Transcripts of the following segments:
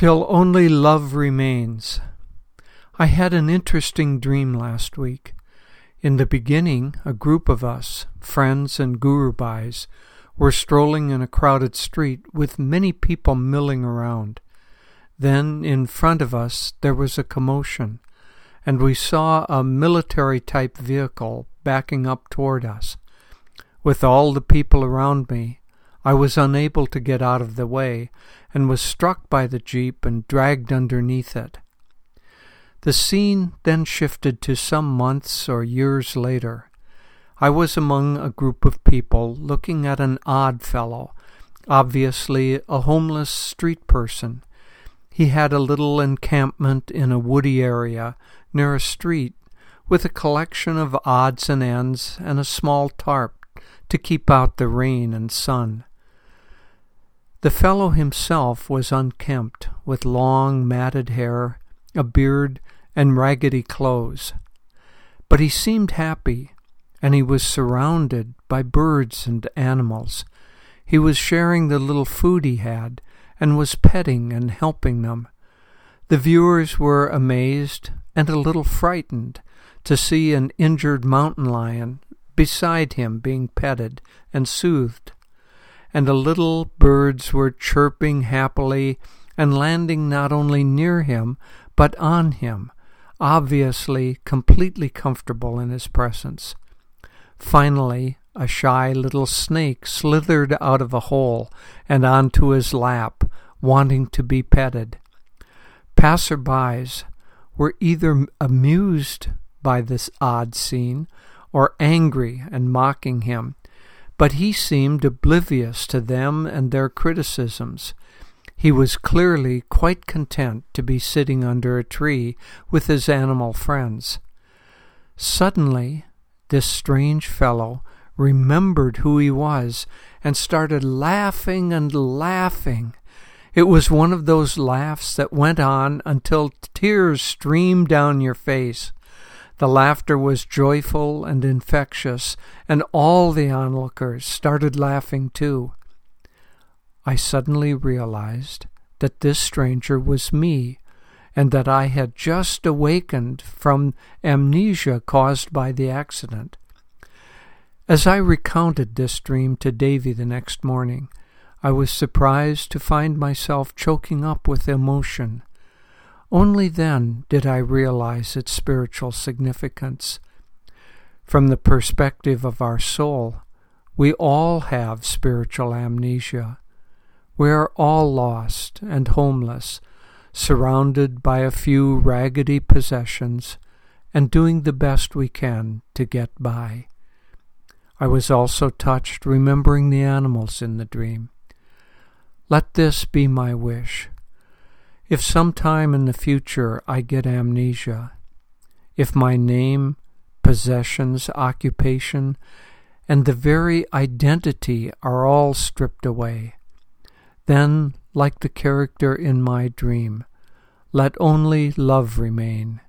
till only love remains. I had an interesting dream last week. In the beginning, a group of us, friends and gurubhais, were strolling in a crowded street with many people milling around. Then, in front of us, there was a commotion, and we saw a military type vehicle backing up toward us. With all the people around me, I was unable to get out of the way and was struck by the jeep and dragged underneath it. The scene then shifted to some months or years later. I was among a group of people looking at an odd fellow, obviously a homeless street person. He had a little encampment in a woody area near a street with a collection of odds and ends and a small tarp to keep out the rain and sun. The fellow himself was unkempt, with long matted hair, a beard, and raggedy clothes. But he seemed happy, and he was surrounded by birds and animals. He was sharing the little food he had, and was petting and helping them. The viewers were amazed and a little frightened to see an injured mountain lion beside him being petted and soothed and the little birds were chirping happily and landing not only near him, but on him, obviously completely comfortable in his presence. Finally, a shy little snake slithered out of a hole and onto his lap, wanting to be petted. Passers-by were either amused by this odd scene or angry and mocking him, but he seemed oblivious to them and their criticisms. He was clearly quite content to be sitting under a tree with his animal friends. Suddenly, this strange fellow remembered who he was and started laughing and laughing. It was one of those laughs that went on until tears streamed down your face. The laughter was joyful and infectious, and all the onlookers started laughing too. I suddenly realized that this stranger was me, and that I had just awakened from amnesia caused by the accident. As I recounted this dream to Devi the next morning, I was surprised to find myself choking up with emotion. Only then did I realize its spiritual significance. From the perspective of our soul, we all have spiritual amnesia. We are all lost and homeless, surrounded by a few raggedy possessions, and doing the best we can to get by. I was also touched remembering the animals in the dream. Let this be my wish if sometime in the future I get amnesia, if my name, possessions, occupation, and the very identity are all stripped away, then, like the character in my dream, let only love remain.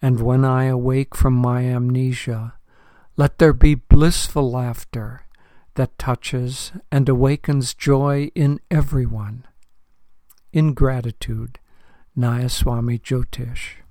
And when I awake from my amnesia, let there be blissful laughter that touches and awakens joy in everyone. In gratitude, Nayaswami Jyotish.